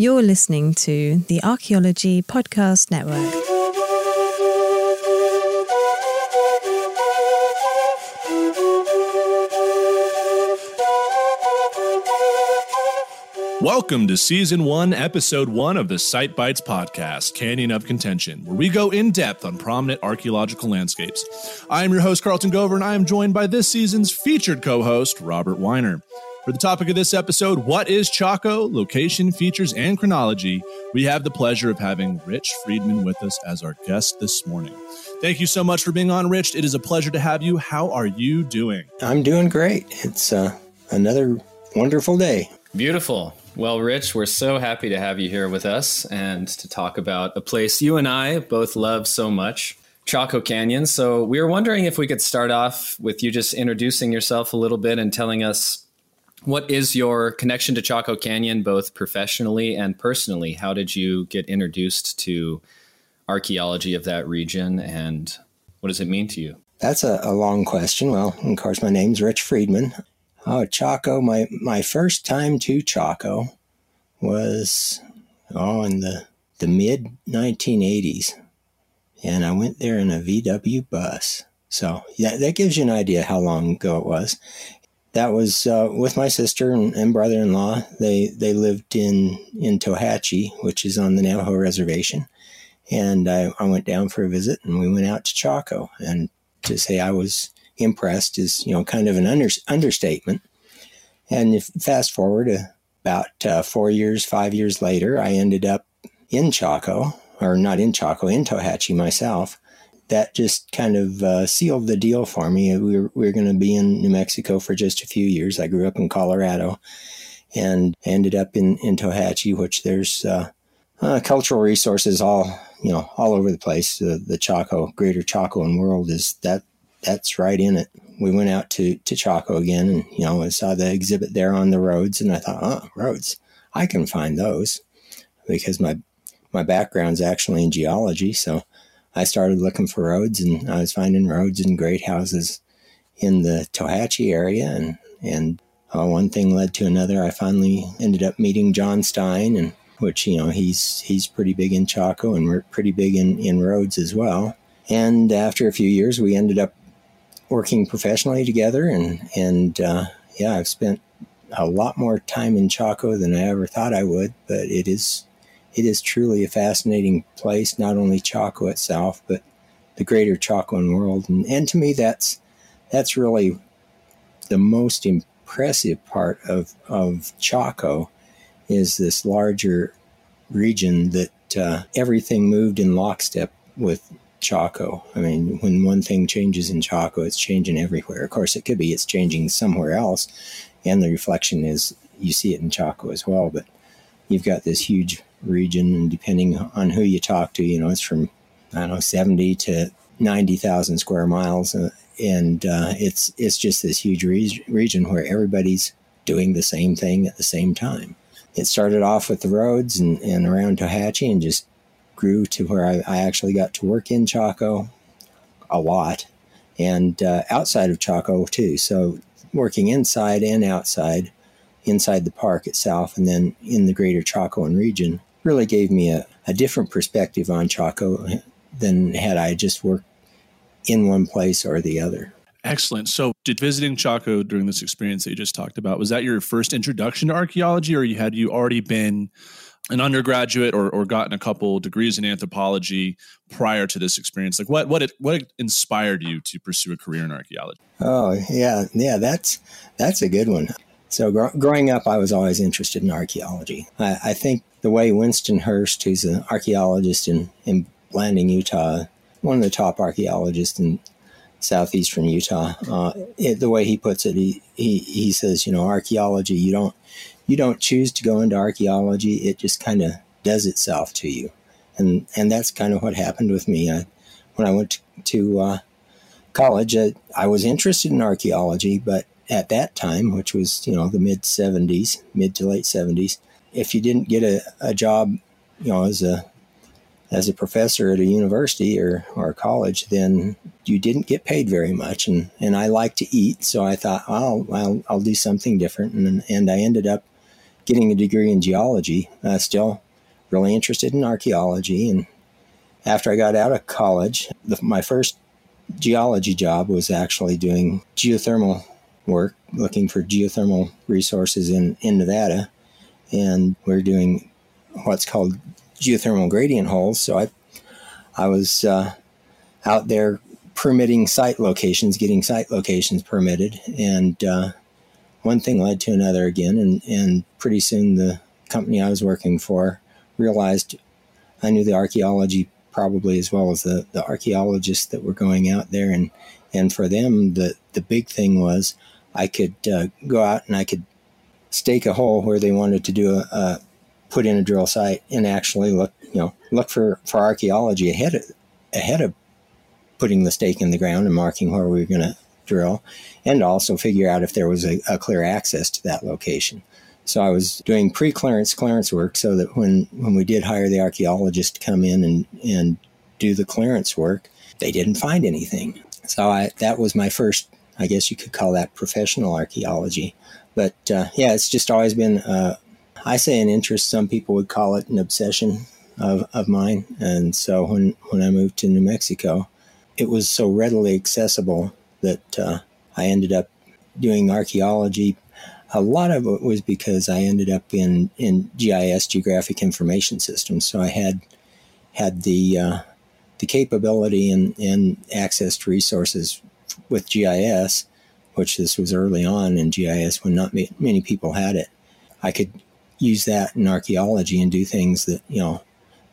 You're listening to the Archaeology Podcast Network. Welcome to Season 1, Episode 1 of the Site Bites podcast, Canyon of Contention, where we go in depth on prominent archaeological landscapes. I am your host, Carlton Gover, and I am joined by this season's featured co host, Robert Weiner. For the topic of this episode, what is Chaco, location, features, and chronology, we have the pleasure of having Rich Friedman with us as our guest this morning. Thank you so much for being on, Rich. It is a pleasure to have you. How are you doing? I'm doing great. It's uh, another wonderful day. Beautiful. Well, Rich, we're so happy to have you here with us and to talk about a place you and I both love so much, Chaco Canyon. So, we were wondering if we could start off with you just introducing yourself a little bit and telling us what is your connection to Chaco Canyon, both professionally and personally? How did you get introduced to archaeology of that region, and what does it mean to you? That's a, a long question. Well, of course, my name's Rich Friedman. Oh, Chaco! My my first time to Chaco was oh in the the mid 1980s, and I went there in a VW bus. So yeah, that gives you an idea how long ago it was that was uh, with my sister and, and, brother-in-law. They they lived in in Tohatchee, which is on the Navajo reservation, and I, I went down for a visit, and we went out to Chaco. And to say I was impressed is you know kind of an under, understatement. And if fast forward about uh, four years, five years later, I ended up in Chaco, or not in Chaco, in Tohatchee myself that just kind of uh, sealed the deal for me. We were, we were going to be in New Mexico for just a few years. I grew up in Colorado and ended up in, in Tohatchee, which there's uh, uh, cultural resources all you know all over the place. the Chaco, Greater Chaco and world is that that's right in it. We went out to to Chaco again, and you know I saw the exhibit there on the roads, and I thought, oh, roads, I can find those because my my background's actually in geology, so I started looking for roads and I was finding roads and great houses in the Tohatchee area. And, and uh, one thing led to another. I finally ended up meeting John Stein, and which, you know, he's, he's pretty big in Chaco and we're pretty big in, in roads as well. And after a few years, we ended up working professionally together. And, and uh, yeah, I've spent a lot more time in Chaco than I ever thought I would, but it is it is truly a fascinating place, not only Chaco itself, but the greater Chacoan world. And, and to me, that's that's really the most impressive part of, of Chaco is this larger region that uh, everything moved in lockstep with Chaco. I mean, when one thing changes in Chaco, it's changing everywhere. Of course, it could be it's changing somewhere else, and the reflection is you see it in Chaco as well. But you've got this huge region, and depending on who you talk to, you know, it's from I don't know seventy to ninety thousand square miles, uh, and uh, it's it's just this huge re- region where everybody's doing the same thing at the same time. It started off with the roads and, and around Tohatchee, and just grew to where I, I actually got to work in Chaco a lot, and uh, outside of Chaco too. So working inside and outside inside the park itself and then in the greater Chacoan region really gave me a, a different perspective on Chaco than had I just worked in one place or the other. Excellent. So, did visiting Chaco during this experience that you just talked about was that your first introduction to archaeology, or you had you already been an undergraduate or, or gotten a couple degrees in anthropology prior to this experience? Like, what what it, what inspired you to pursue a career in archaeology? Oh yeah, yeah, that's that's a good one. So, gr- growing up, I was always interested in archaeology. I, I think the way Winston Hurst, who's an archaeologist in, in Utah, one of the top archaeologists in southeastern Utah, uh, it, the way he puts it, he, he, he says, you know, archaeology, you don't, you don't choose to go into archaeology. It just kind of does itself to you. And, and that's kind of what happened with me. I, when I went to, to uh, college, I, I was interested in archaeology, but at that time, which was, you know, the mid 70s, mid to late 70s, if you didn't get a, a job, you know, as a as a professor at a university or, or a college, then you didn't get paid very much. And, and I like to eat, so I thought, oh, I'll, I'll do something different. And, and I ended up getting a degree in geology. Uh, still really interested in archaeology. And after I got out of college, the, my first geology job was actually doing geothermal work, looking for geothermal resources in, in Nevada. And we're doing what's called geothermal gradient holes. So I, I was uh, out there permitting site locations, getting site locations permitted. And uh, one thing led to another again. And, and pretty soon the company I was working for realized I knew the archaeology probably as well as the, the archaeologists that were going out there. And, and for them, the, the big thing was I could uh, go out and I could stake a hole where they wanted to do a, a, put in a drill site and actually look, you know, look for, for archaeology ahead of, ahead of putting the stake in the ground and marking where we were going to drill and also figure out if there was a, a clear access to that location. So I was doing pre-clearance clearance work so that when, when we did hire the archaeologist to come in and, and do the clearance work, they didn't find anything. So I, that was my first, I guess you could call that professional archaeology. But uh, yeah, it's just always been, uh, I say an interest. Some people would call it an obsession of, of mine. And so when, when I moved to New Mexico, it was so readily accessible that uh, I ended up doing archaeology a lot of it was because I ended up in, in GIS, Geographic Information Systems. So I had had the uh, the capability and, and access to resources with GIS, which this was early on in GIS when not many people had it. I could use that in archaeology and do things that, you know,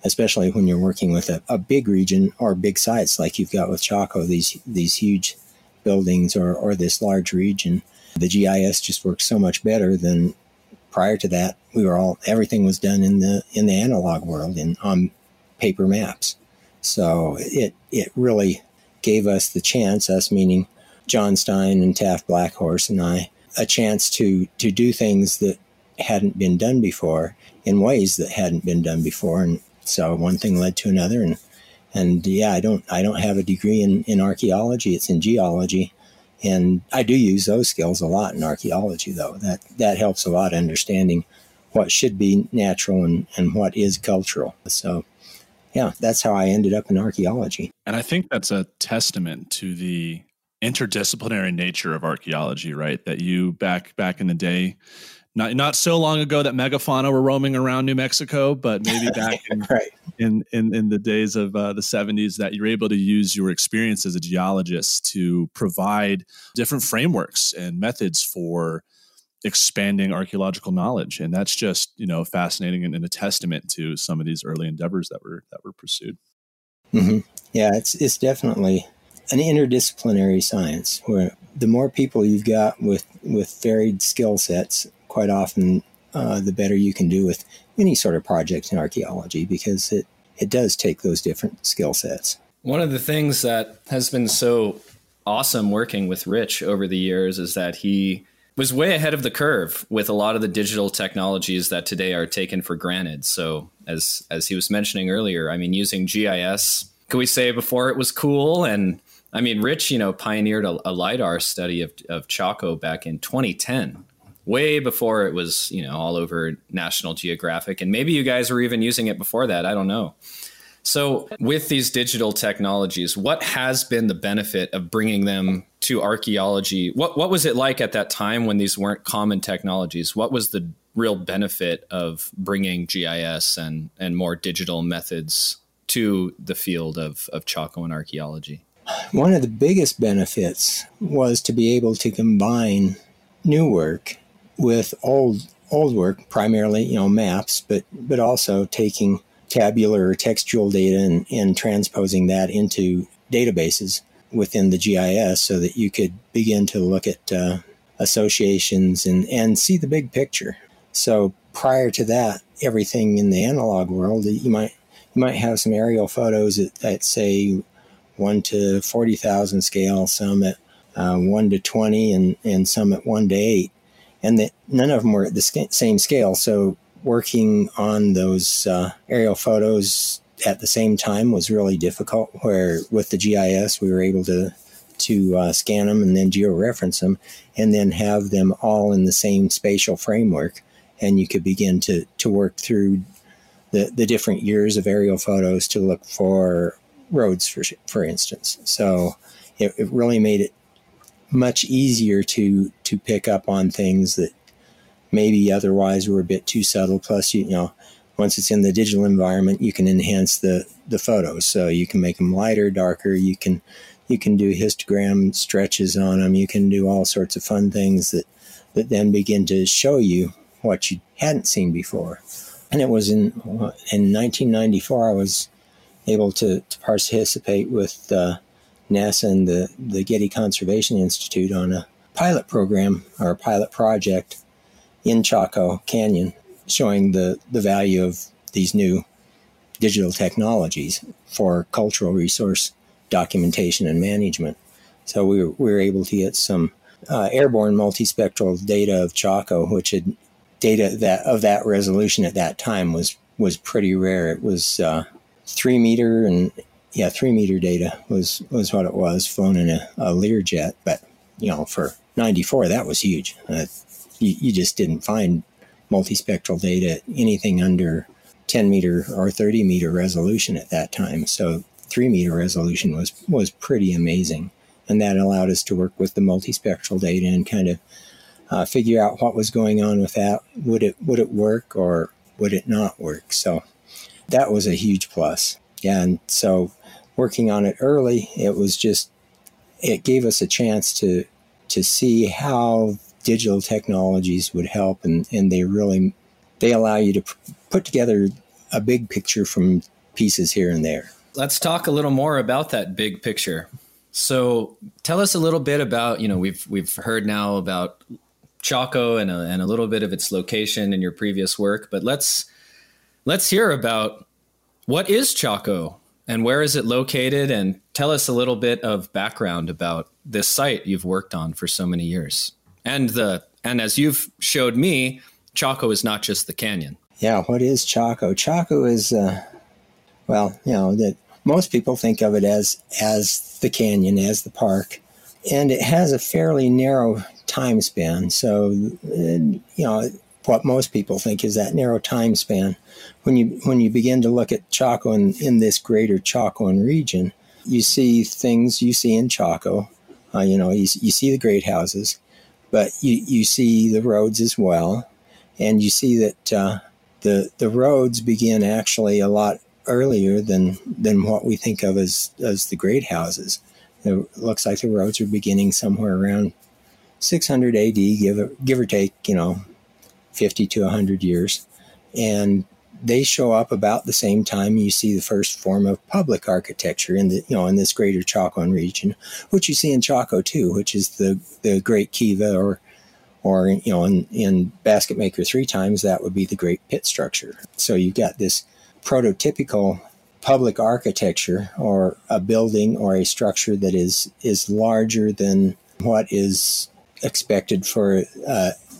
especially when you're working with a, a big region or big sites like you've got with Chaco, these these huge buildings or, or this large region the GIS just works so much better than prior to that. We were all everything was done in the in the analog world and on paper maps. So it it really gave us the chance, us meaning John Stein and Taft Blackhorse and I, a chance to to do things that hadn't been done before in ways that hadn't been done before. And so one thing led to another and and yeah, I don't I don't have a degree in, in archaeology, it's in geology. And I do use those skills a lot in archaeology, though. That that helps a lot understanding what should be natural and, and what is cultural. So, yeah, that's how I ended up in archaeology. And I think that's a testament to the interdisciplinary nature of archaeology, right? That you back back in the day not not so long ago that megafauna were roaming around New Mexico, but maybe back in right. in, in, in the days of uh, the 70s that you're able to use your experience as a geologist to provide different frameworks and methods for expanding archaeological knowledge, and that's just you know fascinating and, and a testament to some of these early endeavors that were that were pursued. Mm-hmm. Yeah, it's it's definitely an interdisciplinary science where the more people you've got with with varied skill sets quite often uh, the better you can do with any sort of project in archaeology because it, it does take those different skill sets. One of the things that has been so awesome working with Rich over the years is that he was way ahead of the curve with a lot of the digital technologies that today are taken for granted. So as as he was mentioning earlier, I mean using GIS, could we say before it was cool and I mean, Rich, you know, pioneered a, a lidar study of, of Chaco back in 2010, way before it was, you know, all over National Geographic. And maybe you guys were even using it before that. I don't know. So, with these digital technologies, what has been the benefit of bringing them to archaeology? What, what was it like at that time when these weren't common technologies? What was the real benefit of bringing GIS and, and more digital methods to the field of, of Chaco and archaeology? One of the biggest benefits was to be able to combine new work with old old work, primarily you know maps, but but also taking tabular or textual data and, and transposing that into databases within the GIS so that you could begin to look at uh, associations and, and see the big picture. So prior to that, everything in the analog world, you might you might have some aerial photos at, at say one to forty thousand scale, some at uh, one to twenty, and and some at one to eight and that none of them were at the same scale. So working on those uh, aerial photos at the same time was really difficult. Where with the GIS, we were able to to uh, scan them and then georeference them, and then have them all in the same spatial framework, and you could begin to to work through the the different years of aerial photos to look for roads, for for instance. So it, it really made it much easier to to pick up on things that maybe otherwise were a bit too subtle. Plus, you, you know, once it's in the digital environment, you can enhance the the photos. So you can make them lighter, darker. You can you can do histogram stretches on them. You can do all sorts of fun things that that then begin to show you what you hadn't seen before. And it was in in 1994 I was able to, to participate with uh, NASA and the, the Getty Conservation Institute on a pilot program or a pilot project in Chaco Canyon showing the, the value of these new digital technologies for cultural resource documentation and management. So we were, we were able to get some uh, airborne multispectral data of Chaco, which had data that of that resolution at that time was was pretty rare. It was uh, three meter and yeah, three meter data was was what it was, flown in a, a Learjet. But you know, for '94, that was huge. Uh, you, you just didn't find multispectral data anything under 10 meter or 30 meter resolution at that time. So three meter resolution was was pretty amazing, and that allowed us to work with the multispectral data and kind of uh, figure out what was going on with that. Would it would it work or would it not work? So that was a huge plus. And so working on it early, it was just it gave us a chance to to see how digital technologies would help, and and they really they allow you to put together a big picture from pieces here and there. Let's talk a little more about that big picture. So, tell us a little bit about you know we've we've heard now about Chaco and a, and a little bit of its location in your previous work, but let's let's hear about what is Chaco and where is it located and tell us a little bit of background about this site you've worked on for so many years. And the and as you've showed me, Chaco is not just the canyon. Yeah, what is Chaco? Chaco is uh, well, you know, that most people think of it as as the canyon, as the park, and it has a fairly narrow time span. So, you know, what most people think is that narrow time span. When you when you begin to look at Chaco in, this greater Chacoan region, you see things you see in Chaco. Uh, you know, you, you see the great houses, but you, you see the roads as well, and you see that uh, the the roads begin actually a lot earlier than than what we think of as as the great houses. It looks like the roads are beginning somewhere around 600 AD, give give or take, you know, 50 to 100 years, and they show up about the same time you see the first form of public architecture in the you know in this greater Chacoan region, which you see in Chaco too, which is the the Great Kiva or or you know in, in Basket Maker three times that would be the Great Pit structure. So you've got this prototypical public architecture or a building or a structure that is is larger than what is expected for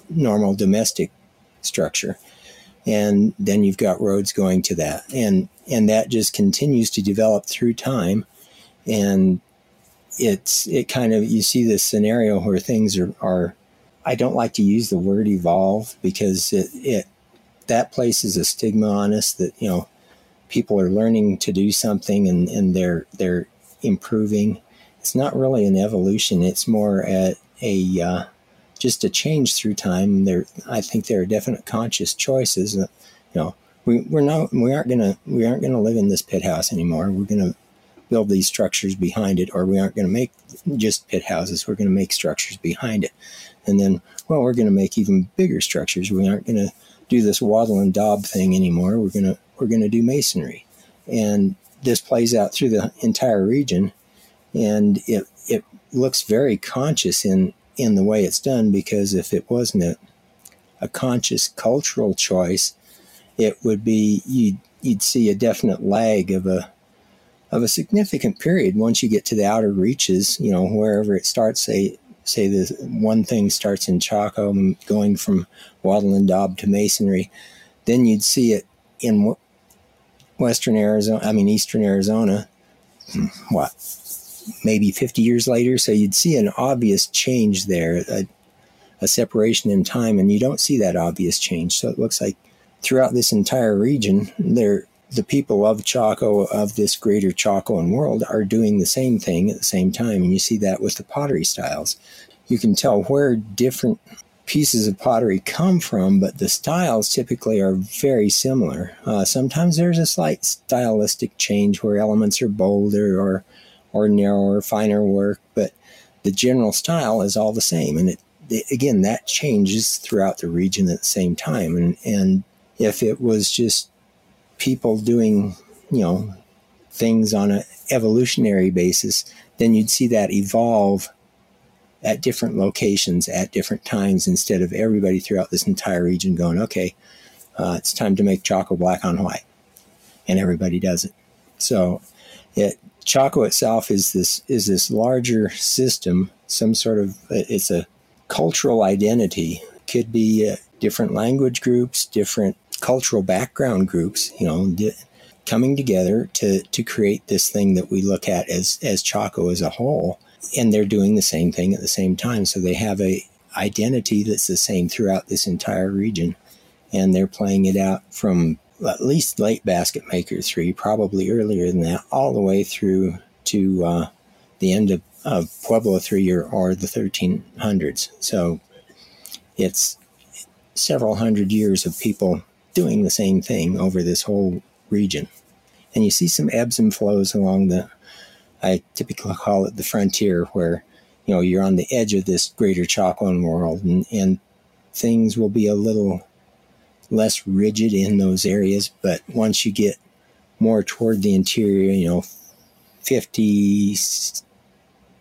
normal domestic structure and then you've got roads going to that and and that just continues to develop through time and it's it kind of you see this scenario where things are, are I don't like to use the word evolve because it, it that places a stigma on us that you know people are learning to do something and, and they're they're improving. It's not really an evolution. It's more at a uh, just a change through time. There, I think there are definite conscious choices. That, you know, we we're not we aren't gonna we aren't gonna live in this pit house anymore. We're gonna build these structures behind it, or we aren't to make just pit houses. We're to make structures behind it, and then well, we're to make even bigger structures. We aren't to do this wattle and daub thing anymore. We're to we're to do masonry, and this plays out through the entire region, and it it looks very conscious in in the way it's done because if it wasn't a, a conscious cultural choice, it would be you'd you'd see a definite lag of a of a significant period. Once you get to the outer reaches, you know, wherever it starts, say say the one thing starts in Chaco going from wattle and daub to masonry, then you'd see it in western Arizona, I mean eastern Arizona, hmm, what maybe 50 years later. So you'd see an obvious change there, a, a separation in time, and you don't see that obvious change. So it looks like throughout this entire region, there the people of Chaco, of this greater Chacoan world, are doing the same thing at the same time. And you see that with the pottery styles. You can tell where different pieces of pottery come from, but the styles typically are very similar. Uh, sometimes there's a slight stylistic change where elements are bolder or, or narrower, finer work, but the general style is all the same. And it, it, again, that changes throughout the region at the same time. And, and if it was just people doing, you know, things on an evolutionary basis, then you'd see that evolve at different locations at different times instead of everybody throughout this entire region going, okay, uh, it's time to make Chaco black on white. And everybody does it. So it, Chaco itself is this is this larger system, some sort of it's a cultural identity. Could be uh, different language groups, different cultural background groups, you know, coming together to, to create this thing that we look at as, as Chaco as a whole. And they're doing the same thing at the same time. So they have a identity that's the same throughout this entire region. And they're playing it out from at least late Basket Maker 3, probably earlier than that, all the way through to uh, the end of, of Pueblo 3 or, or the 1300s. So it's several hundred years of people doing the same thing over this whole region. And you see some ebbs and flows along the, I typically call it the frontier, where, you know, you're on the edge of this greater Chacoan world and, and things will be a little less rigid in those areas. But once you get more toward the interior, you know, 50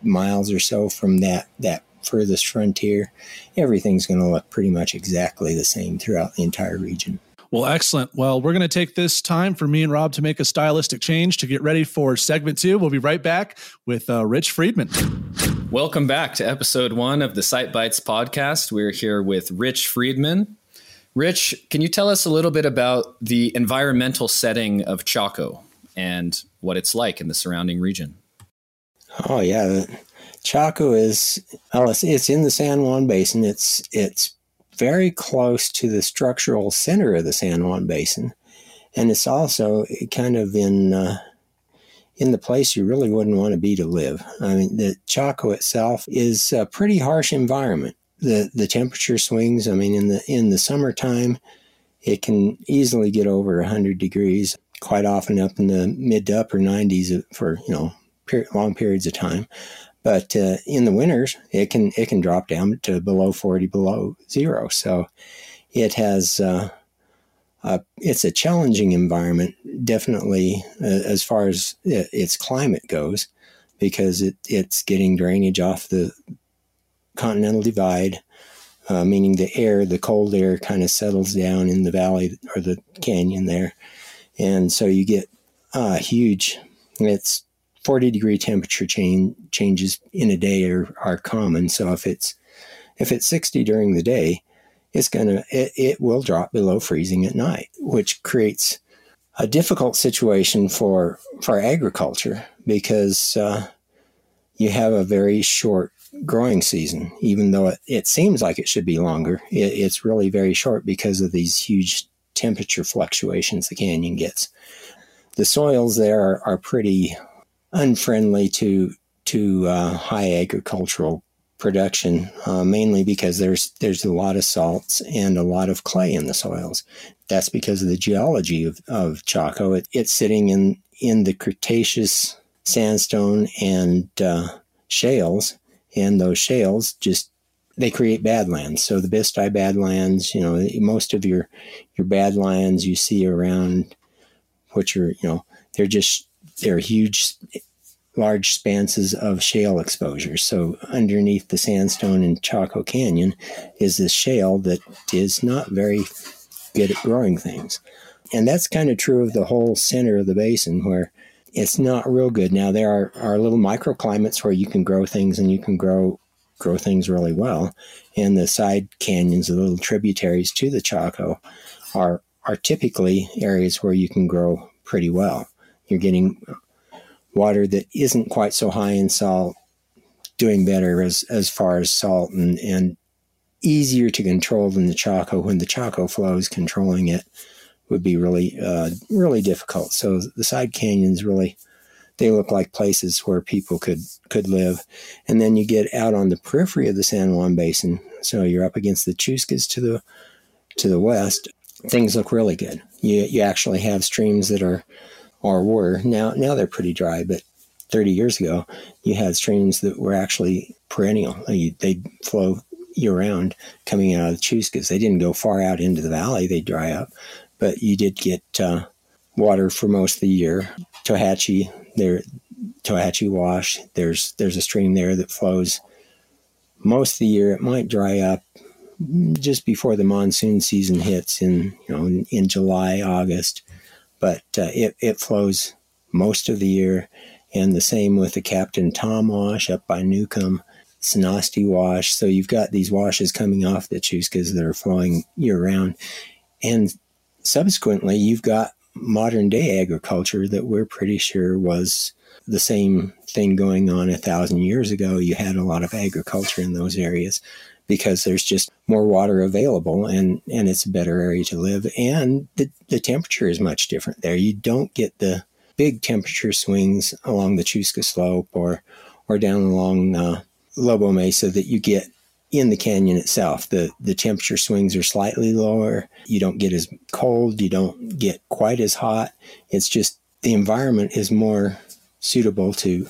miles or so from that, that furthest frontier, everything's going to look pretty much exactly the same throughout the entire region. Well, excellent. Well, we're going to take this time for me and Rob to make a stylistic change to get ready for segment two. We'll be right back with uh, Rich Friedman. Welcome back to episode one of the Site Bites podcast. We're here with Rich Friedman. Rich, can you tell us a little bit about the environmental setting of Chaco and what it's like in the surrounding region? Oh yeah, Chaco is well, it's, it's in the San Juan Basin. It's it's very close to the structural center of the San Juan Basin, and it's also kind of in uh, in the place you really wouldn't want to be to live. I mean, the Chaco itself is a pretty harsh environment. The The temperature swings. I mean, in the in the summertime, it can easily get over hundred degrees. Quite often, up in the mid to upper 90s for you know long periods of time. But uh, in the winters, it can it can drop down to below 40, below zero. So it has uh, uh, it's a challenging environment, definitely uh, as far as its climate goes, because it, it's getting drainage off the continental divide, uh, meaning the air, the cold air, kind of settles down in the valley or the canyon there, and so you get uh, huge. It's 40 degree temperature change, changes in a day are, are common. So if it's if it's 60 during the day, it's gonna it, it will drop below freezing at night, which creates a difficult situation for for agriculture because uh, you have a very short growing season. Even though it, it seems like it should be longer, it, it's really very short because of these huge temperature fluctuations the canyon gets. The soils there are, are pretty unfriendly to to uh, high agricultural production, uh, mainly because there's there's a lot of salts and a lot of clay in the soils. That's because of the geology of, of Chaco. It, it's sitting in in the Cretaceous sandstone and uh, shales, and those shales just they create badlands. So the Bisti Badlands, you know, most of your your badlands you see around, which are you know they're just they're huge large spanses of shale exposure. So underneath the sandstone in Chaco Canyon is this shale that is not very good at growing things. And that's kind of true of the whole center of the basin where it's not real good. Now there are, are little microclimates where you can grow things and you can grow grow things really well. And the side canyons, the little tributaries to the Chaco are are typically areas where you can grow pretty well. You're getting water that isn't quite so high in salt doing better as, as far as salt and, and easier to control than the Chaco. When the Chaco flows, controlling it would be really, uh, really difficult. So the side canyons really, they look like places where people could could live. And then you get out on the periphery of the San Juan Basin, so you're up against the Chuskas to the to the west. Things look really good. You you actually have streams that are or were now now they're pretty dry, but 30 years ago, you had streams that were actually perennial. They, flow year round coming out of the Chuskas. They didn't go far out into the valley, they dry up, but you did get uh, water for most of the year. Tohatchee, there, Tohatchee Wash, there's, there's a stream there that flows most of the year. It might dry up just before the monsoon season hits in, you know, in, in July, August, but uh, it, it flows most of the year and the same with the Captain Tom Wash up by Newcomb, Sanostee Wash. So you've got these washes coming off the Chuskas that are flowing year round. And subsequently, you've got modern day agriculture that we're pretty sure was the same thing going on a thousand years ago. You had a lot of agriculture in those areas because there's just more water available and, and it's a better area to live. And the, the temperature is much different there. You don't get the big temperature swings along the Chuska Slope or or down along uh, Lobo Mesa that you get in the canyon itself. The the temperature swings are slightly lower. You don't get as cold. You don't get quite as hot. It's just the environment is more suitable to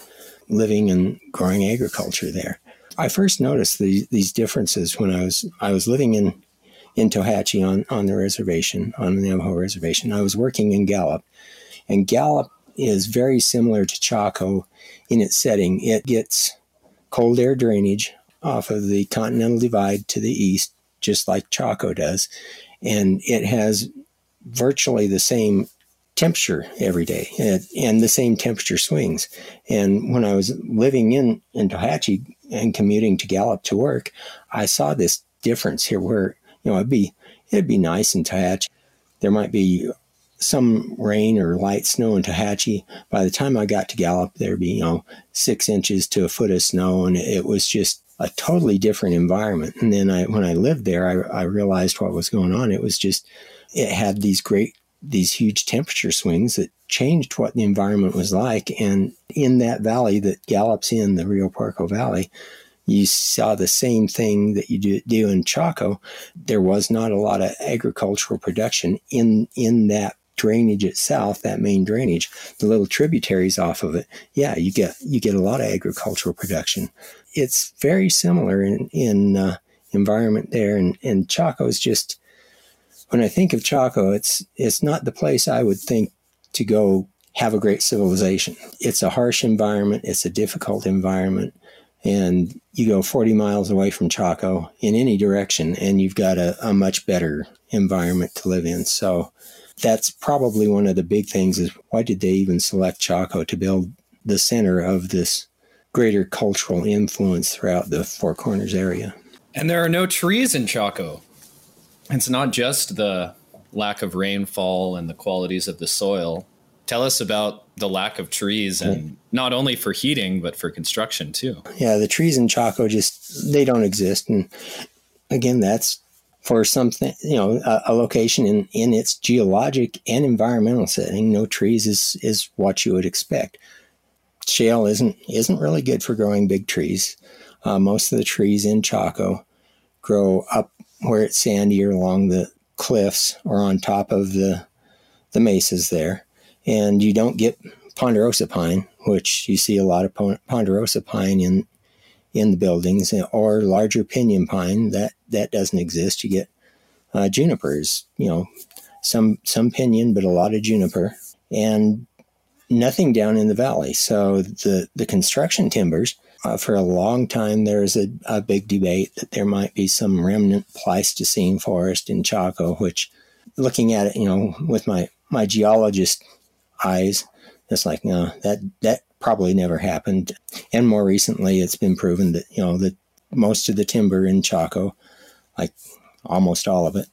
living and growing agriculture there. I first noticed the, these differences when I was I was living in in Tohatchee on, on the reservation, on the Navajo reservation. I was working in Gallup, and Gallup is very similar to Chaco in its setting. It gets cold air drainage off of the Continental Divide to the east, just like Chaco does, and it has virtually the same temperature every day and the same temperature swings. And when I was living in, in Tohatchee and commuting to Gallup to work, I saw this difference here where, you know, it'd be, it'd be nice in Tohatchee. There might be some rain or light snow in Tohatchee. By the time I got to Gallup, there'd be, you know, six inches to a foot of snow, and it was just a totally different environment. And then I, when I lived there, I, I realized what was going on. It was just, it had these great, these huge temperature swings that changed what the environment was like. And in that valley that Gallup's in, the Rio Puerco Valley, you saw the same thing that you do, do in Chaco. There was not a lot of agricultural production in in that drainage itself, that main drainage, the little tributaries off of it, yeah, you get you get a lot of agricultural production. It's very similar in in uh, environment there, and and Chaco is just when I think of Chaco, it's it's not the place I would think to go have a great civilization. It's a harsh environment. It's a difficult environment. And you go 40 miles away from Chaco in any direction, and you've got a, a much better environment to live in. So that's probably one of the big things is why did they even select Chaco to build the center of this greater cultural influence throughout the Four Corners area? And there are no trees in Chaco. It's not just the lack of rainfall and the qualities of the soil. Tell us about the lack of trees and not only for heating but for construction too. Yeah, the trees in Chaco just they don't exist and again that's for something, you know, a, a, location in, in its geologic and environmental setting, no trees is, is what you would expect. Shale isn't, isn't really good for growing big trees. Uh, most of the trees in Chaco grow up where it's sandy or along the cliffs or on top of the, the mesas there. And you don't get ponderosa pine, which you see a lot of ponderosa pine in, in the buildings, or larger pinyon pine that that doesn't exist. You get uh, junipers, you know, some some pinyon, but a lot of juniper, and nothing down in the valley. So the the construction timbers. Uh, for a long time, there's a, a big debate that there might be some remnant Pleistocene forest in Chaco, which, looking at it, you know, with my my geologist eyes, it's like no, that that probably never happened. And more recently, it's been proven that you know that most of the timber in Chaco like almost all of it,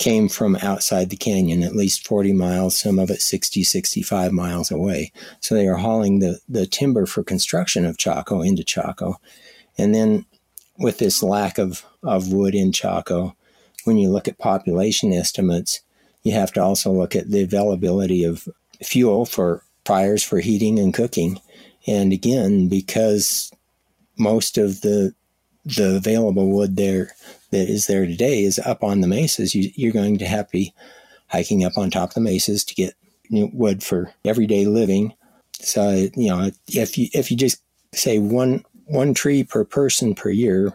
came from outside the canyon, at least 40 miles, some of it 60, 65 miles away. So they are hauling the, the timber for construction of Chaco into Chaco. And then with this lack of, of wood in Chaco, when you look at population estimates, you have to also look at the availability of fuel for fires for heating and cooking. And again, because most of the the available wood there that is there today is up on the mesas, you, are going to have to be hiking up on top of the mesas to get wood for everyday living. So you know, if you if you just say one one tree per person per year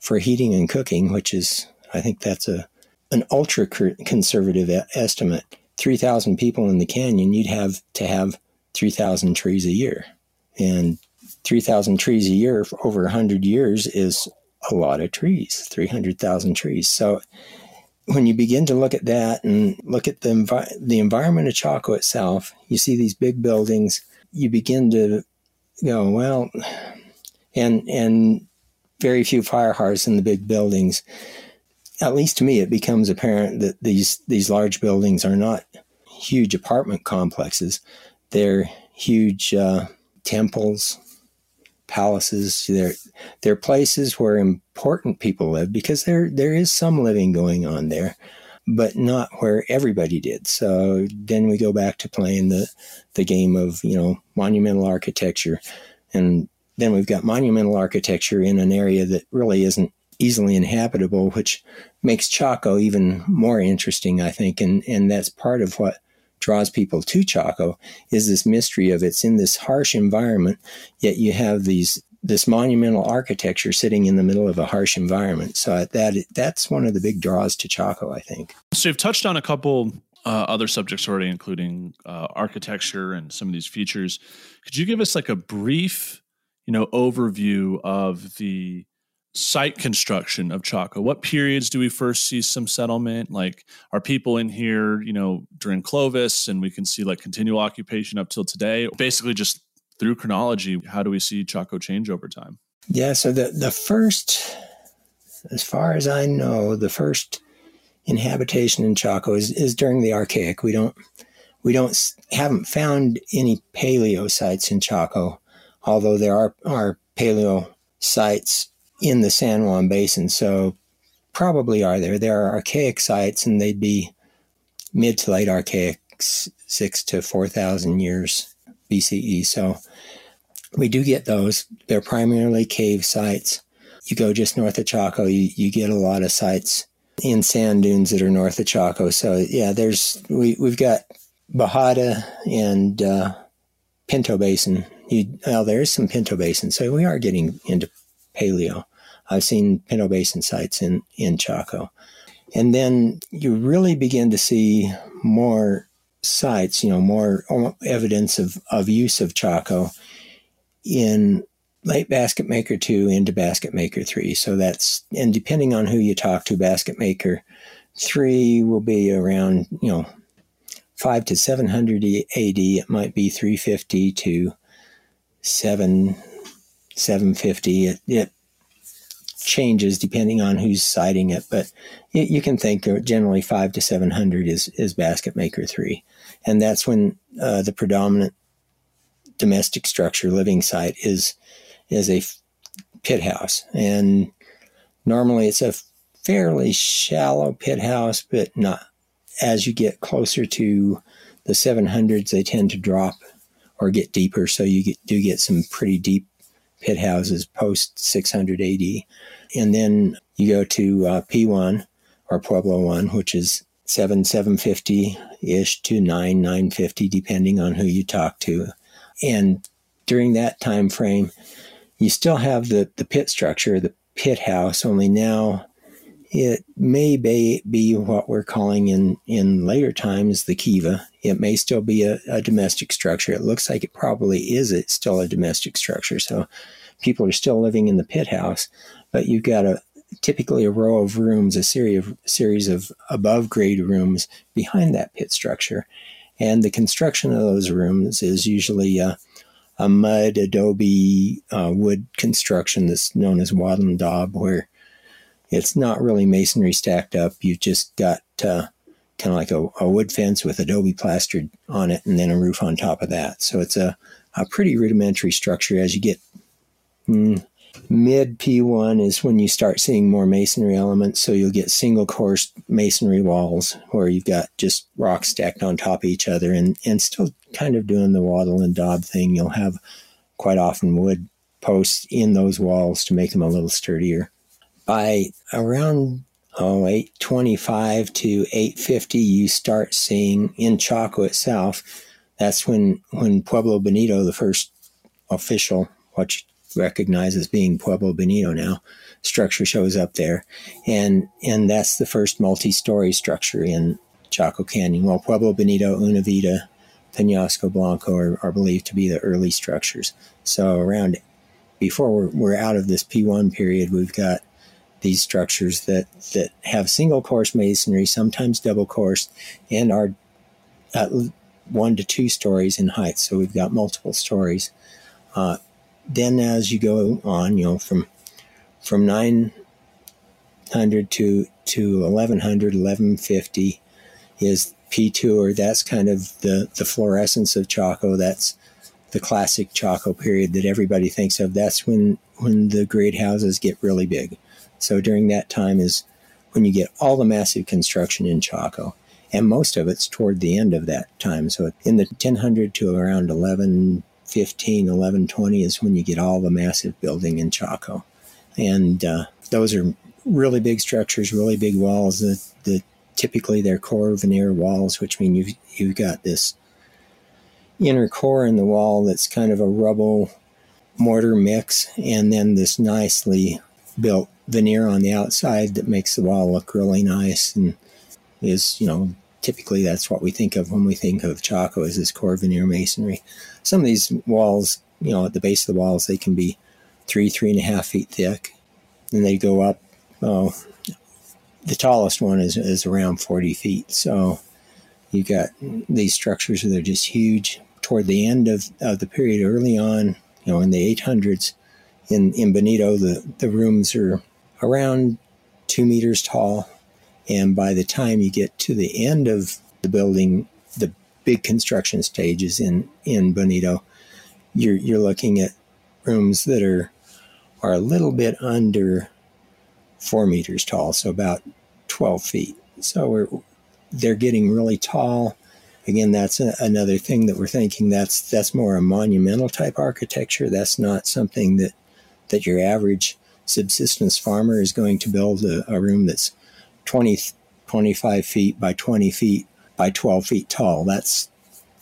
for heating and cooking, which is I think that's a an ultra conservative estimate. Three thousand people in the canyon, you'd have to have three thousand trees a year, and three thousand trees a year for over hundred years is a lot of trees. Three hundred thousand trees. So when you begin to look at that and look at the envi- the environment of Chaco itself, you see these big buildings. You begin to go well, and and very few fire hearts in the big buildings. At least to me, it becomes apparent that these these large buildings are not huge apartment complexes; they're huge uh, temples, palaces. They're they're places where important people live because there there is some living going on there, but not where everybody did. So then we go back to playing the the game of you know monumental architecture, and then we've got monumental architecture in an area that really isn't easily inhabitable, which makes Chaco even more interesting, I think, and and that's part of what draws people to Chaco is this mystery of it's in this harsh environment, yet you have these this monumental architecture sitting in the middle of a harsh environment. So that that's one of the big draws to Chaco, I think. So you've touched on a couple uh, other subjects already, including uh, architecture and some of these features. Could you give us like a brief, you know, overview of the site construction of Chaco? What periods do we first see some settlement? Like, are people in here, you know, during Clovis and we can see like continual occupation up till today? Basically, just through chronology, how do we see Chaco change over time? Yeah, so the, the first, as far as I know, the first inhabitation in Chaco is, is during the Archaic. We don't we don't haven't found any paleo sites in Chaco, although there are are paleo sites in the San Juan Basin. So probably are there. There are archaic sites, and they'd be mid to late archaic, six to four thousand years BCE. So we do get those. They're primarily cave sites. You go just north of Chaco, you, you get a lot of sites in sand dunes that are north of Chaco. So yeah, there's we we've got Bajada and uh, Pinto Basin. You, well, there is some Pinto Basin, so we are getting into paleo. I've seen Pinto Basin sites in, in Chaco. And then you really begin to see more sites, you know, more um, evidence of, of use of Chaco in late Basket Maker 2 into Basket Maker 3. So that's, and depending on who you talk to, Basket Maker 3 will be around, you know, 5 to 700 AD. It might be 350 to 7 750. It, it changes depending on who's citing it, but it, you can think generally five to 700 is, is Basket Maker 3. And that's when uh, the predominant domestic structure living site is, is a pit house. And normally it's a fairly shallow pit house, but not as you get closer to the 700s, they tend to drop or get deeper. So you get, do get some pretty deep pit houses post 600 AD. And then you go to uh, P1 or Pueblo 1, which is 7 750 ish to 9 950, depending on who you talk to. And during that time frame, you still have the, the pit structure, the pit house, only now it may be, be what we're calling in, in later times the kiva. It may still be a, a domestic structure. It looks like it probably is. It's still a domestic structure. So people are still living in the pit house, but you've got a typically a row of rooms, a series of series of above grade rooms behind that pit structure, and the construction of those rooms is usually a, mud adobe uh, wood construction that's known as wattle daub, where it's not really masonry stacked up. You've just got uh, kind of like a, a, wood fence with adobe plastered on it, and then a roof on top of that. So it's a, a pretty rudimentary structure as you get mm, Mid P1 is when you start seeing more masonry elements. So you'll get single course masonry walls where you've got just rocks stacked on top of each other and, and still kind of doing the wattle and daub thing. You'll have quite often wood posts in those walls to make them a little sturdier. By around oh, 825 to 850, you start seeing in Chaco itself, that's when, when Pueblo Bonito, the first official, what you recognize as being Pueblo Bonito now, structure shows up there. And, and that's the first multi-story structure in Chaco Canyon. Well, Pueblo Bonito, Una Vida, Penasco Blanco are, are believed to be the early structures. So around before we're, we're out of this P1 period, we've got these structures that, that have single course masonry, sometimes double course, and are at one to two stories in height. So we've got multiple stories. Uh, then as you go on, you know, from from 900 to to 1100, 1150 is P2, or that's kind of the the florescence of Chaco. That's the classic Chaco period that everybody thinks of. That's when when the great houses get really big. So during that time is when you get all the massive construction in Chaco. And most of it's toward the end of that time. So in the 1000 to around 1115, 1120 is when you get all the massive building in Chaco. And uh, those are really big structures, really big walls. The typically they're core veneer walls, which mean you've you've got this inner core in the wall that's kind of a rubble mortar mix, and then this nicely built veneer on the outside that makes the wall look really nice and is, you know, typically that's what we think of when we think of Chaco as this core veneer masonry. Some of these walls, you know, at the base of the walls, they can be three, three and a half feet thick. And they go up, oh, the tallest one is, is around 40 feet. So you've got these structures that are just huge. Toward the end of, of the period, early on, you know, in the 800s, in, in Bonito, the, the rooms are around two meters tall. And by the time you get to the end of the building, the big construction stages in, in Bonito, you're, you're looking at rooms that are, are a little bit under four meters tall, so about 12 feet. So we're, they're getting really tall. Again, that's a, another thing that we're thinking that's that's more a monumental type architecture. That's not something that that your average subsistence farmer is going to build a, a room that's 20, 25 feet by 20 feet by 12 feet tall. That's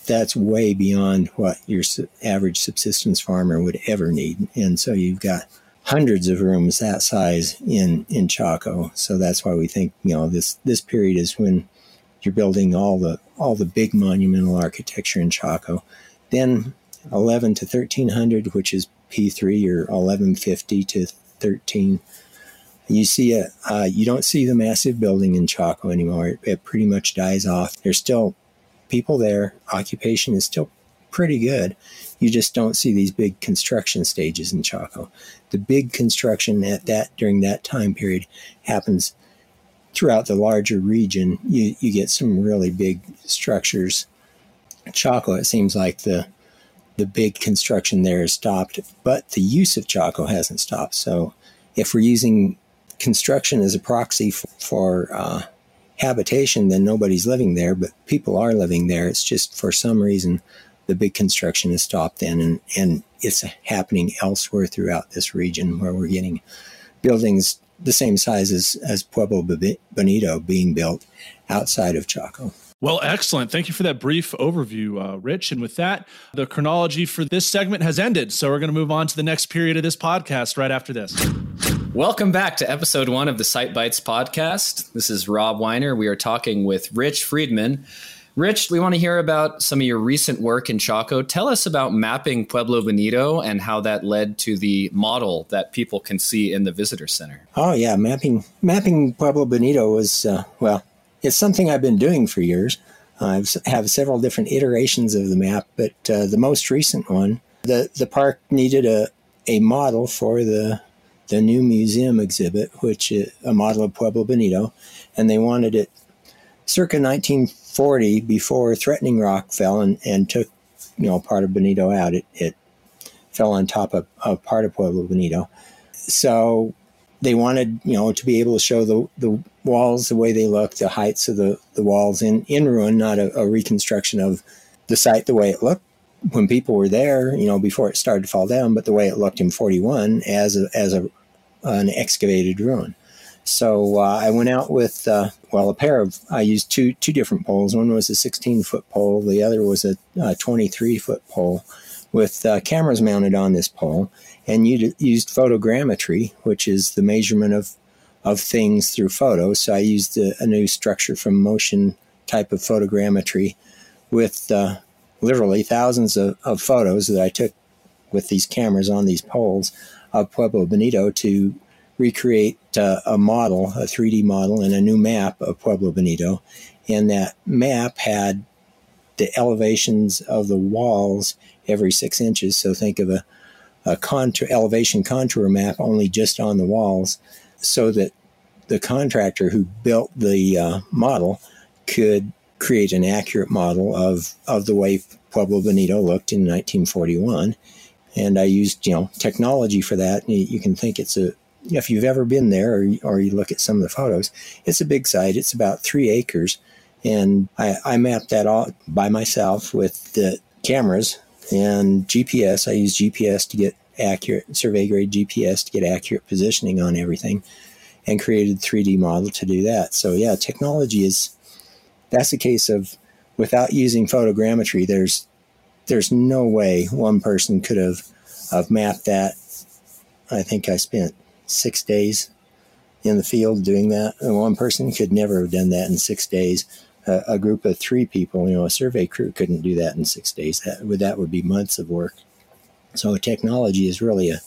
that's way beyond what your average subsistence farmer would ever need. And so you've got hundreds of rooms that size in in Chaco. So that's why we think you know this this period is when you're building all the all the big monumental architecture in Chaco. Then 11 to 1300, which is P3 or 1150 to 13. You see it. Uh, you don't see the massive building in Chaco anymore. It, it pretty much dies off. There's still people there. Occupation is still pretty good. You just don't see these big construction stages in Chaco. The big construction at that during that time period happens throughout the larger region. You you get some really big structures. Chaco, it seems like the the big construction there has stopped, but the use of Chaco hasn't stopped. So, if we're using construction as a proxy for, for uh, habitation, then nobody's living there, but people are living there. It's just for some reason the big construction has stopped then, and, and it's happening elsewhere throughout this region where we're getting buildings the same size as, as Pueblo Bonito being built outside of Chaco. Well, excellent. Thank you for that brief overview, uh, Rich. And with that, the chronology for this segment has ended. So we're going to move on to the next period of this podcast right after this. Welcome back to episode one of the Site Bites podcast. This is Rob Weiner. We are talking with Rich Friedman Rich, we want to hear about some of your recent work in Chaco. Tell us about mapping Pueblo Bonito and how that led to the model that people can see in the visitor center. Oh yeah, mapping mapping Pueblo Bonito was uh, well, it's something I've been doing for years. I have several different iterations of the map, but uh, the most recent one, the the park needed a a model for the the new museum exhibit, which is a model of Pueblo Bonito, and they wanted it circa 1940 before Threatening Rock fell and, and took you know part of Bonito out. It, it fell on top of, of part of Pueblo Bonito. so they wanted, you know, to be able to show the, the walls the way they look, the heights of the, the walls in, in ruin, not a, a reconstruction of the site the way it looked when people were there, you know, before it started to fall down, but the way it looked in 41 as a, as a, an excavated ruin. So uh, I went out with, uh, well, a pair of, I used two, two different poles. One was a 16 foot pole. The other was a, a 23 foot pole with uh, cameras mounted on this pole and you used photogrammetry, which is the measurement of of things through photos. So I used a, a new structure from motion type of photogrammetry with uh, literally thousands of, of photos that I took with these cameras on these poles of Pueblo Bonito to recreate uh, a model, a 3D model, and a new map of Pueblo Bonito. And that map had the elevations of the walls every six inches. So think of a a contour, elevation contour map only just on the walls so that the contractor who built the uh, model could create an accurate model of, of the way Pueblo Bonito looked in 1941. And I used, you know, technology for that. You can think it's a, if you've ever been there or, or you look at some of the photos, it's a big site. It's about three acres. And I, I mapped that all by myself with the cameras and GPS. I use GPS to get accurate survey grade GPS to get accurate positioning on everything, and created 3D model to do that. So yeah, technology is that's a case of without using photogrammetry, there's there's no way one person could have have mapped that. I think I spent six days in the field doing that, and one person could never have done that in six days a, a, group of three people, you know, a survey crew couldn't do that in six days. That would that would be months of work. So technology is really a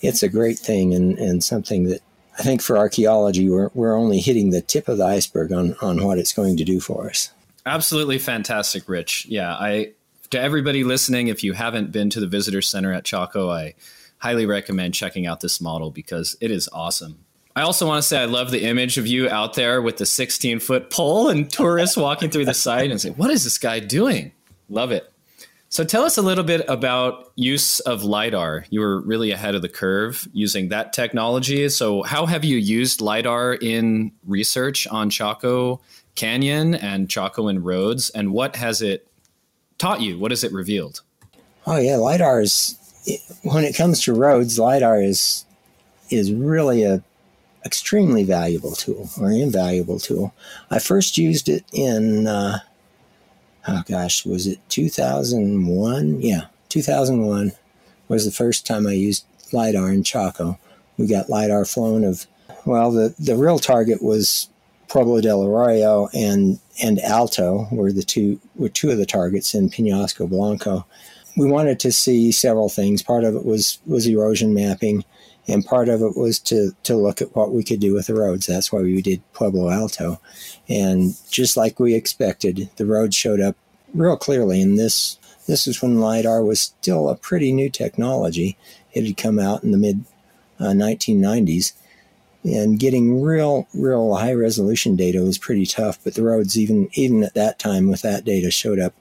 it's a great thing and, and something that I think for archaeology we're we're only hitting the tip of the iceberg on, on what it's going to do for us. Absolutely fantastic, Rich. Yeah, I to everybody listening, if you haven't been to the visitor center at Chaco, I highly recommend checking out this model because it is awesome. I also want to say I love the image of you out there with the 16 foot pole and tourists walking through the site and say, what is this guy doing? Love it. So tell us a little bit about use of LiDAR. You were really ahead of the curve using that technology. So how have you used LiDAR in research on Chaco Canyon and Chacoan roads? And what has it taught you? What has it revealed? Oh yeah, LiDAR is, when it comes to roads, LiDAR is, is really a extremely valuable tool or invaluable tool. I first used it in, uh, oh gosh, was it 2001? Yeah, 2001 was the first time I used LiDAR in Chaco. We got LiDAR flown of, well, the, the real target was Pueblo del Arroyo and, and Alto were the two, were two of the targets in Penasco Blanco. We wanted to see several things. Part of it was, was erosion mapping and part of it was to to look at what we could do with the roads. That's why we did Pueblo Alto, and just like we expected, the road showed up real clearly. And this this is when lidar was still a pretty new technology. It had come out in the mid uh, 1990s, and getting real real high resolution data was pretty tough. But the roads even even at that time with that data showed up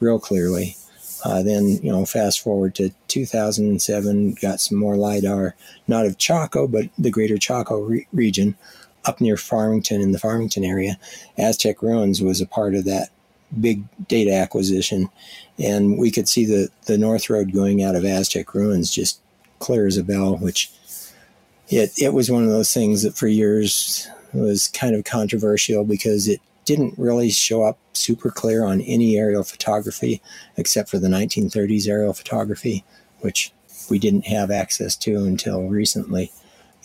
real clearly. Uh, then, you know, fast forward to 2007, got some more LIDAR, not of Chaco, but the greater Chaco re- region up near Farmington in the Farmington area. Aztec Ruins was a part of that big data acquisition. And we could see the, the North Road going out of Aztec Ruins just clear as a bell, which it, it was one of those things that for years was kind of controversial because it didn't really show up super clear on any aerial photography except for the 1930s aerial photography, which we didn't have access to until recently.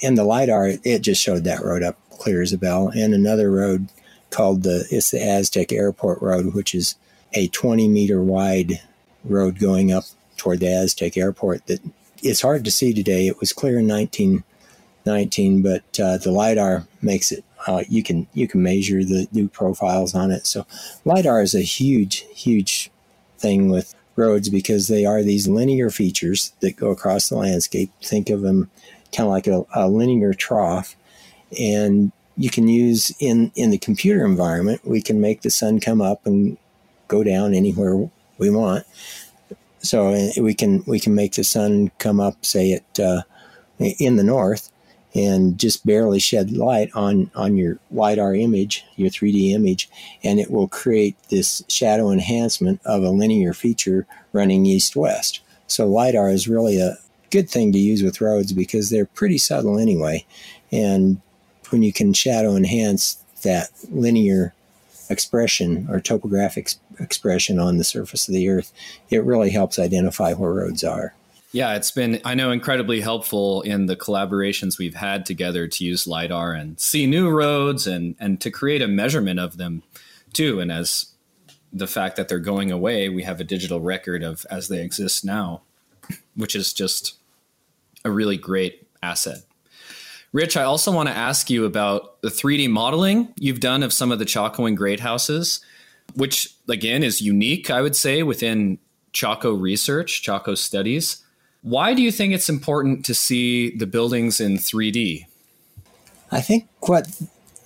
And the LiDAR, it just showed that road up clear as a bell. And another road called the, it's the Aztec Airport Road, which is a 20 meter wide road going up toward the Aztec Airport that it's hard to see today. It was clear in 1919, but uh, the LiDAR makes it uh, you can you can measure the new profiles on it. So lidar is a huge huge thing with roads because they are these linear features that go across the landscape. Think of them kind of like a, a linear trough, and you can use in in the computer environment. We can make the sun come up and go down anywhere we want. So uh, we can we can make the sun come up, say at uh, in the north and just barely shed light on, on your LiDAR image, your 3D image, and it will create this shadow enhancement of a linear feature running east west. So, LiDAR is really a good thing to use with roads because they're pretty subtle anyway. And when you can shadow enhance that linear expression or topographic expression on the surface of the earth, it really helps identify where roads are. Yeah, it's been, I know, incredibly helpful in the collaborations we've had together to use LiDAR and see new roads and, and to create a measurement of them too. And as the fact that they're going away, we have a digital record of as they exist now, which is just a really great asset. Rich, I also want to ask you about the 3D modeling you've done of some of the Chaco and Great houses, which again is unique, I would say, within Chaco research, Chaco studies. Why do you think it's important to see the buildings in 3D? I think what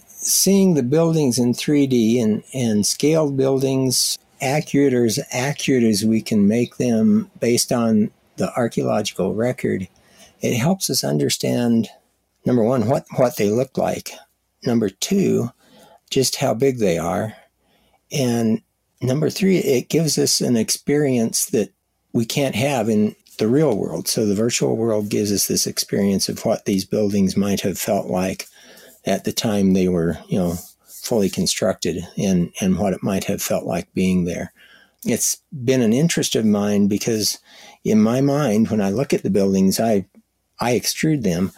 seeing the buildings in 3D and, and scaled buildings accurate or as accurate as we can make them based on the archaeological record, it helps us understand number one, what, what they look like. Number two, just how big they are. And number three, it gives us an experience that we can't have in the real world. So the virtual world gives us this experience of what these buildings might have felt like at the time they were, you know, fully constructed and, and what it might have felt like being there. It's been an interest of mine because in my mind, when I look at the buildings, I, I extrude them,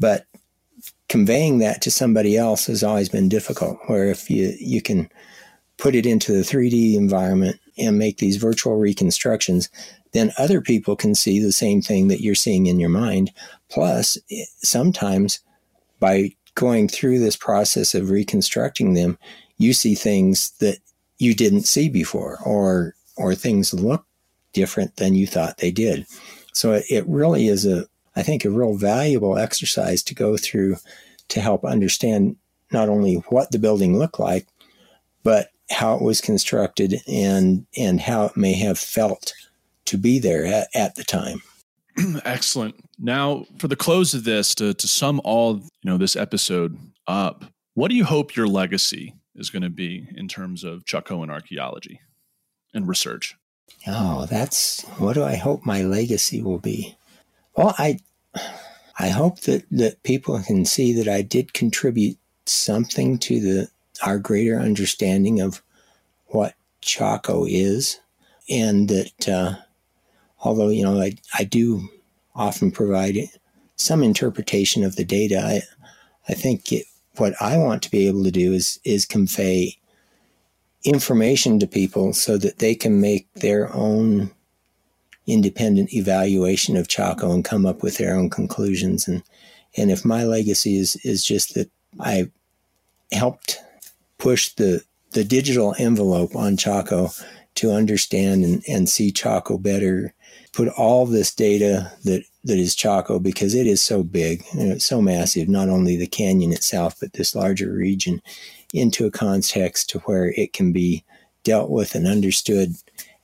but conveying that to somebody else has always been difficult. Where if you, you can put it into the 3D environment and make these virtual reconstructions, then other people can see the same thing that you're seeing in your mind. Plus, eh, sometimes by going through this process of reconstructing them, you see things that you didn't see before, or or things look different than you thought they did. So it, it really is a, I think, a real valuable exercise to go through to help understand not only what the building looked like, but how it was constructed and and how it may have felt to be there at, at the time. Excellent. Now, for the close of this, to, to sum all you know this episode up, what do you hope your legacy is going to be in terms of Chacoan archaeology and research? Oh, that's what do I hope my legacy will be? Well, I I hope that, that people can see that I did contribute something to the our greater understanding of what Chaco is, and that uh, although you know I, I do often provide some interpretation of the data, I, I think it, what I want to be able to do is is convey information to people so that they can make their own independent evaluation of Chaco and come up with their own conclusions. And and if my legacy is is just that I helped push the the digital envelope on Chaco to understand and, and see Chaco better, put all this data that that is Chaco because it is so big and it's so massive, not only the canyon itself, but this larger region into a context to where it can be dealt with and understood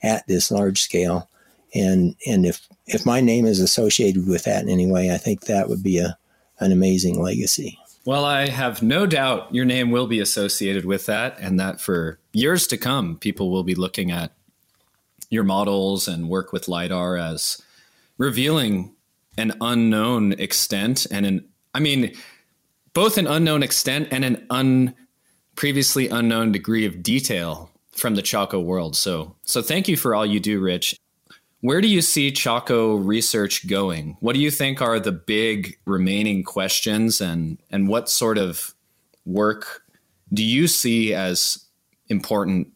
at this large scale and and if if my name is associated with that in any way, I think that would be a an amazing legacy. Well, I have no doubt your name will be associated with that, and that for years to come, people will be looking at your models and work with lidar as revealing an unknown extent and an I mean both an unknown extent and an un previously unknown degree of detail from the Chaco world. So so thank you for all you do, Rich. Where do you see Chaco research going? What do you think are the big remaining questions and and what sort of work do you see as important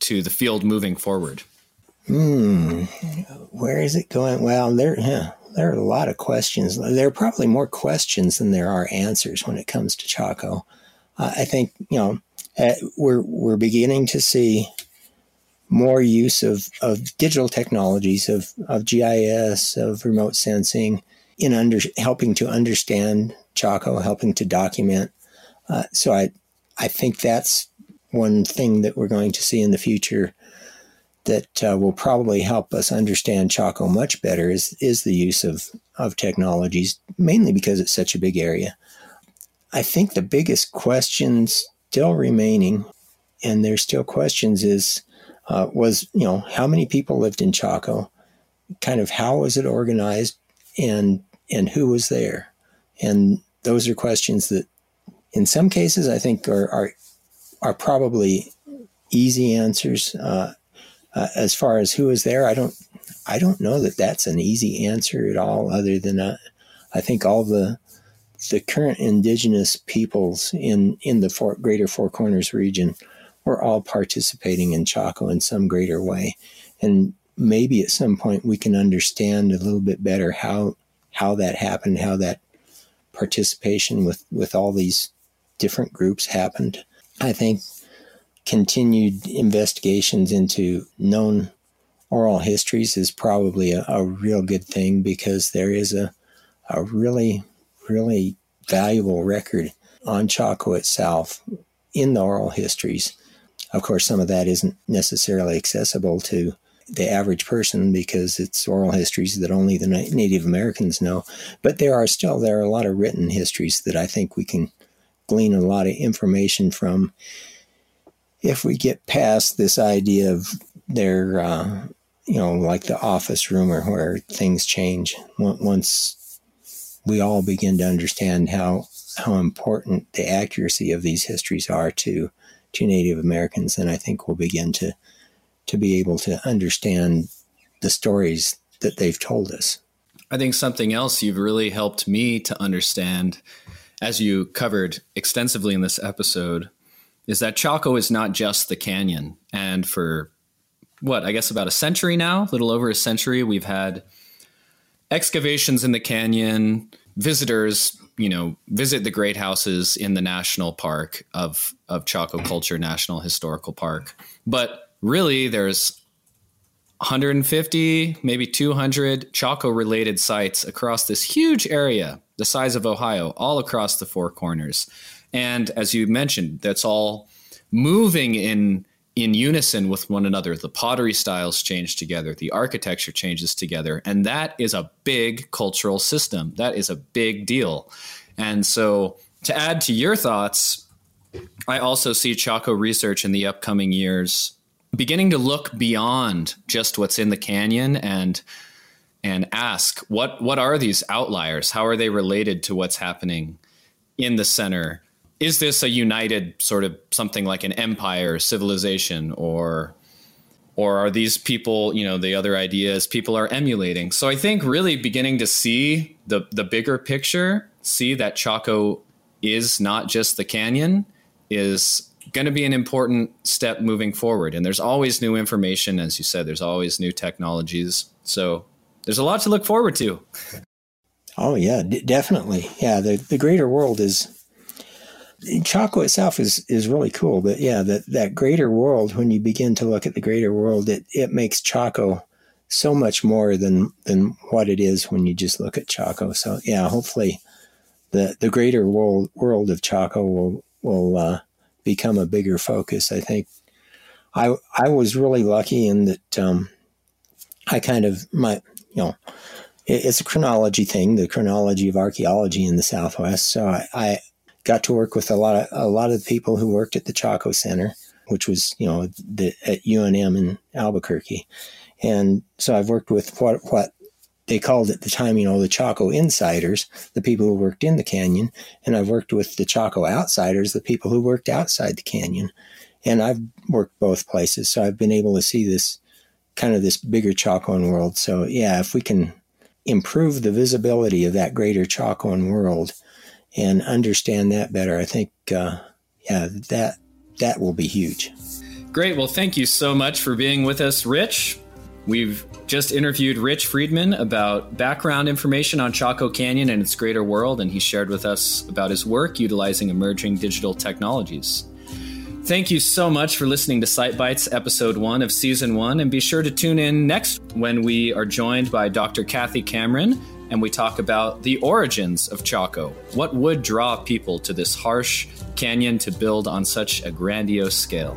to the field moving forward? Hmm. Where is it going? Well, there there are a lot of questions. There are probably more questions than there are answers when it comes to Chaco. Uh, I think you know uh, we're we're beginning to see more use of, of digital technologies, of, of GIS, of remote sensing, in under, helping to understand Chaco, helping to document. Uh, so I, I think that's one thing that we're going to see in the future that uh, will probably help us understand Chaco much better is, is the use of, of technologies, mainly because it's such a big area. I think the biggest questions still remaining, and there's still questions, is uh, was, you know, how many people lived in Chaco? Kind of how was it organized? And, and who was there? And those are questions that, in some cases, I think are, are, are probably easy answers. Uh, uh, as far as who is there, I don't I don't know that that's an easy answer at all. Other than uh, I think all the the current indigenous peoples in in the four, Greater Four Corners region were all participating in Chaco in some greater way, and maybe at some point we can understand a little bit better how how that happened, how that participation with with all these different groups happened. I think continued investigations into known oral histories is probably a, a real good thing because there is a, a really, really valuable record on Chaco itself in the oral histories. Of course, some of that isn't necessarily accessible to the average person because it's oral histories that only the Native Americans know. But there are still there are a lot of written histories that I think we can glean a lot of information from if we get past this idea of their, uh, you know, like the office rumor where things change, once we all begin to understand how how important the accuracy of these histories are to to Native Americans, then I think we'll begin to to be able to understand the stories that they've told us. I think something else you've really helped me to understand, as you covered extensively in this episode, is that Chaco is not just the canyon. And for what, I guess about a century now, a little over a century, we've had excavations in the canyon, visitors, you know, visit the great houses in the national park of, of Chaco Culture National Historical Park. But really, there's 150, maybe 200 Chaco related sites across this huge area, the size of Ohio, all across the four corners. And as you mentioned, that's all moving in in unison with one another. The pottery styles change together, the architecture changes together, and that is a big cultural system. That is a big deal. And so, to add to your thoughts, I also see Chaco research in the upcoming years beginning to look beyond just what's in the canyon and and ask what what are these outliers? How are they related to what's happening in the center? is this a united sort of something like an empire civilization or or are these people you know the other ideas people are emulating so i think really beginning to see the the bigger picture see that chaco is not just the canyon is going to be an important step moving forward and there's always new information as you said there's always new technologies so there's a lot to look forward to oh yeah d- definitely yeah the, the greater world is Chaco itself is is really cool, but yeah, that that greater world. When you begin to look at the greater world, it it makes Chaco so much more than than what it is when you just look at Chaco. So yeah, hopefully, the the greater world world of Chaco will will uh, become a bigger focus. I think I I was really lucky in that um, I kind of my you know it's a chronology thing, the chronology of archaeology in the Southwest. So I, I got to work with a lot of a lot of the people who worked at the Chaco Center, which was you know the, at UNM in Albuquerque, and so I've worked with what what they called at the time, you know, the Chaco insiders, the people who worked in the canyon, and I've worked with the Chaco outsiders, the people who worked outside the canyon, and I've worked both places, so I've been able to see this kind of this bigger Chacoan world. So yeah, if we can improve the visibility of that greater Chacoan world and understand that better, I think, uh, yeah, that that will be huge. Great. Well, thank you so much for being with us, Rich. We've just interviewed Rich Friedman about background information on Chaco Canyon and its greater world, and he shared with us about his work utilizing emerging digital technologies. Thank you so much for listening to Site Bites, episode one of season one, and be sure to tune in next when we are joined by Dr. Kathy Cameron and we talk about the origins of Chaco. What would draw people to this harsh canyon to build on such a grandiose scale?